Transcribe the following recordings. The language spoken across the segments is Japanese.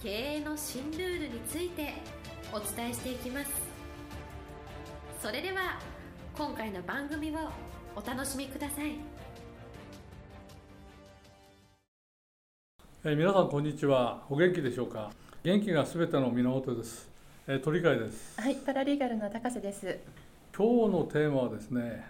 経営の新ルールについてお伝えしていきます。それでは今回の番組をお楽しみください。えー皆さんこんにちは。お元気でしょうか？元気がすべての源です、えー鳥飼です。はい、パラリーガルの高瀬です。今日のテーマはですね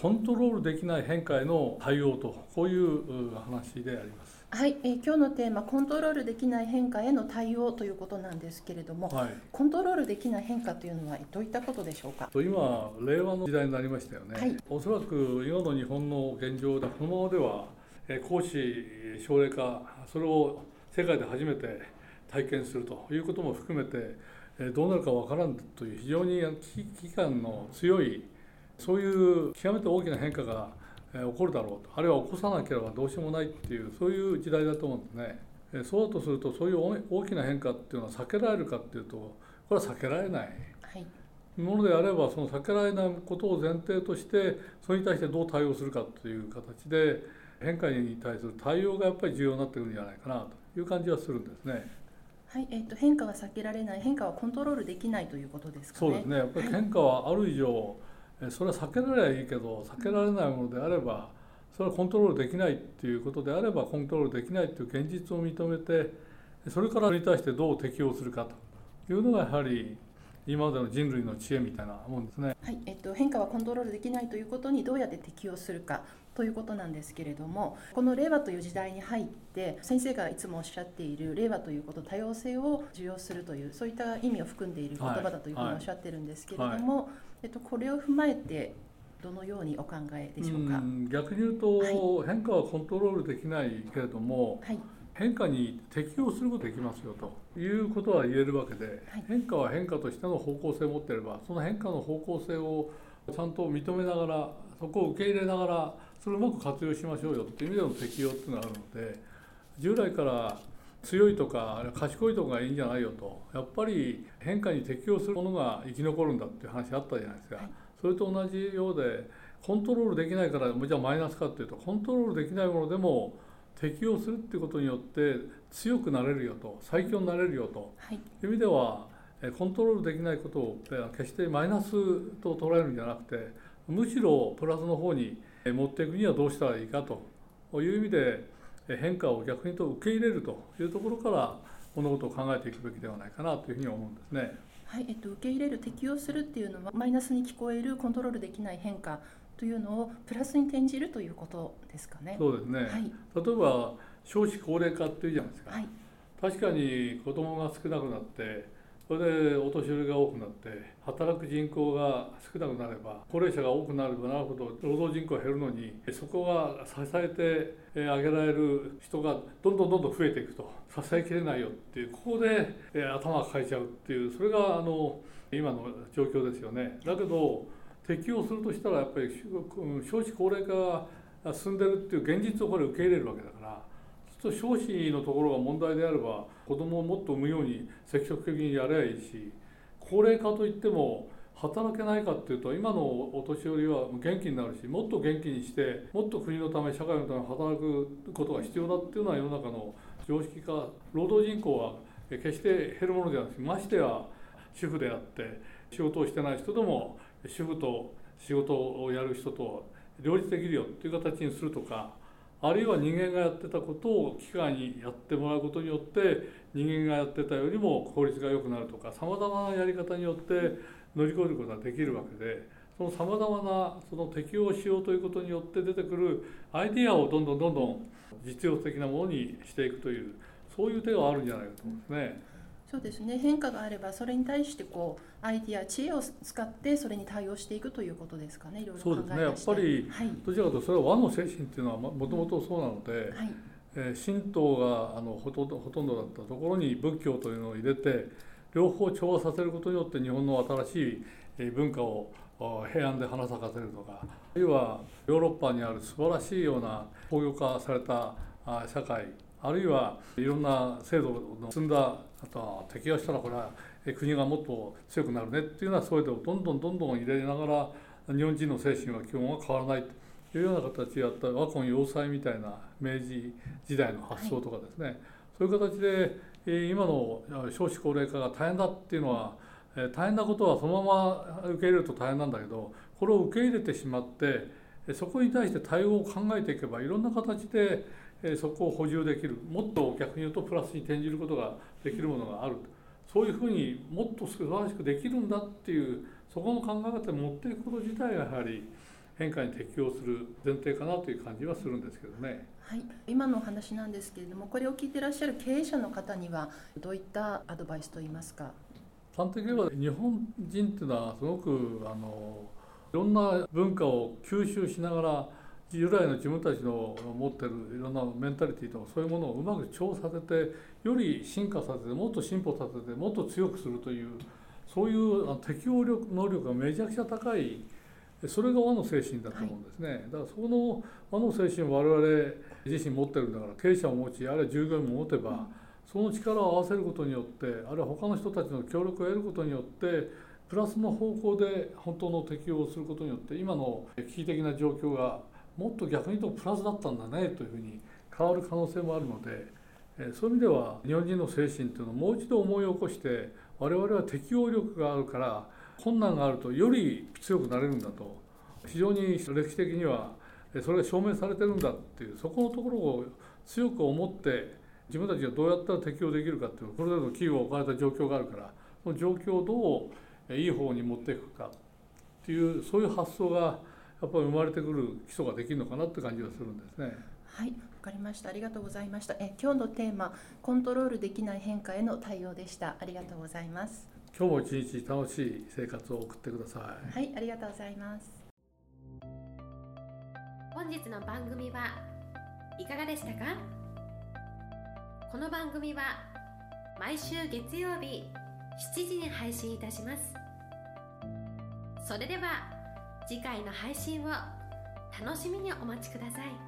コントロールできない変化への対応とこういうう話であります。はい、えー今日のテーマコントロールできない変化への対応ということなんですけれども、はい。コントロールできない変化というのはどういったことでしょうか？と今令和の時代になりましたよね、はい。おそらく今の日本の現状でこのままではえー公私奨励化それを世界で初めて体験するということも含めてえーどうなるかわからんという非常に危機感の強いそういう極めて大きな変化がえー起こるだろうとあるいは起こさなければどうしようもないっていうそういう時代だと思うんですね。えーそうだとするとそういう大大きな変化っていうのは避けられるかっていうとこれは避けられない。はい、ものであればその避けられないことを前提としてそれに対してどう対応するかという形で変化に対する対応がやっぱり重要になってくるんじゃないかなという感じはするんですね。はい、えっ、と変化は避けられない、変化はコントロールできないということですかね。そうですねやっぱり変化はある以上えそれは避けられりゃいいけど避けられないものであればそれはコントロールできないっていうことであればコントロールできないっていう現実を認めてそれからそれに対してどう適応するかというのがやはり今までの人類の知恵みたいなもんですね。はい、えっと、変化はコントロールできないということにどうやって適応するかということなんですけれどもこの令和という時代に入って先生がいつもおっしゃっている令和ということ多様性を受容するというそういった意味を含んでいる言葉だというふうにおっしゃってるんですけれども、えっと、これを踏まえてどのようにお考えでしょうか？ん逆に言うと、変化はコントロールできないけれどもはい、変化に適応することができますよということは言えるわけで、はい。変化は変化としての方向性を持っていればその変化の方向性をちゃんと認めながらそこを受け入れながらそれをうまく活用しましょうよっていう意味での適用っていうのがあるので従来から強いとか賢いとかがいいんじゃないよと。やっぱり変化に適応するものが生き残るんだっていう話あったじゃないですか、はい。それと同じようでコントロールできないからじゃあマイナスかっていうとコントロールできないものでも適応するっていうことによって強くなれるよと最強になれるよと。はい、いう意味ではえコントロールできないことをえ決してマイナスと捉えるんじゃなくてむしろプラスの方にえ持っていくにはどうしたらいいかと。いう意味でえ変化を逆にと受け入れるというところから物事を考えていくべきではないかなというふうに思うんですね。はい、えっと、受け入れる適応するっていうのはマイナスに聞こえるコントロールできない変化というのをプラスに転じるということですかね。そうですね、はい、例えば少子高齢化っていうじゃないですか、はい、確かに子供が少なくなってそれでお年寄りが多くなって働く人口が少なくなれば高齢者が多くなればなるほど労働人口が減るのにそこが支えてあげられる人がどんどんどんどん増えていくと支えきれないよっていうここで頭が抱えちゃうっていうそれがあの今の状況ですよね。だけど適用するとしたらやっぱり少子高齢化が進んでるっていう現実をこれ受け入れるわけだからそう少子のところが問題であれば子供をもっと産むように積極的にやればいいし高齢化といっても働けないかっていうと今のお年寄りは元気になるしもっと元気にしてもっと国のため社会のため働くことが必要だっていうのは世の中の常識化労働人口は決して減るものではなくてましてや主婦であって仕事をしてない人でも主婦と仕事をやる人と両立できるよっていう形にするとかあるいは人間がやってたことを機械にやってもらうことによって人間がやってたよりも効率が良くなるとかさまざまなやり方によって乗り越えることができるわけでそのさまざまなその適応しようということによって出てくるアイディアをどんどんどんどん実用的なものにしていくというそういう手があるんじゃないかと思うんですね。そうですね。変化があればそれに対してこうアイディア、知恵を使ってそれに対応していくということですかね。いろいろ考えそうですねやっぱりはい、どちらかというとそれは和の精神っていうのはもともとそうなので、はい、え神道があのほとんどほとんどだったところに仏教というのを入れて両方調和させることによって日本の新しい文化を平安で花咲かせるとかあるいはヨーロッパにある素晴らしいような工業化された社会あるいはいろんな制度の積んだあとは適用したらこれは国がもっと強くなるねっていうようなそういうのをどんどんどんどん入れながら日本人の精神は基本は変わらないというような形でやった和魂要塞みたいな明治時代の発想とかですね、はい、そういう形で今の少子高齢化が大変だっていうのは大変なことはそのまま受け入れると大変なんだけどこれを受け入れてしまってそこに対して対応を考えていけばいろんな形でそこを補充できる。もっと逆に言うとプラスに転じることができるものがあるそういうふうにもっと素晴らしくできるんだっていうそこの考え方に持っていくこと自体がやはり変化に適応する前提かなという感じはするんですけどね。はい、今のお話なんですけれどもこれを聞いてらっしゃる経営者の方にはどういったアドバイスといいますか？端的には日本人っていうのはすごくあのいろんな文化を吸収しながら従来の自分たちの持ってるいろんなメンタリティーとかそういうものをうまく調和させてより進化させてもっと進歩させてもっと強くするというそういう適応力能力がめちゃくちゃ高いそれが和の精神だと思うんですね、はい、だからその和の精神を我々自身持ってるんだから経営者を持ちあるいは従業員も持てば、その力を合わせることによってあるいは他の人たちの協力を得ることによってプラスの方向で本当の適応をすることによって今の危機的な状況がもっと逆に言うとプラスだったんだねというふうに変わる可能性もあるのでそういう意味では日本人の精神というのをもう一度思い起こして我々は適応力があるから困難があるとより強くなれるんだと。非常に歴史的にはそれが証明されてるんだっていうそこのところを強く思って自分たちがどうやったら適応できるかっていうこれらの企業が置かれた状況があるからその状況をどういい方に持っていくかっていうそういう発想がやっぱり生まれてくる基礎ができるのかなって感じがするんですね。はい、わかりました。ありがとうございました。え今日のテーマコントロールできない変化への対応でした。ありがとうございます。今日も一日楽しい生活を送ってください。はい、ありがとうございます。本日の番組はいかがでしたか？この番組は毎週月曜日7時に配信いたしますそれでは次回の配信を楽しみにお待ちください。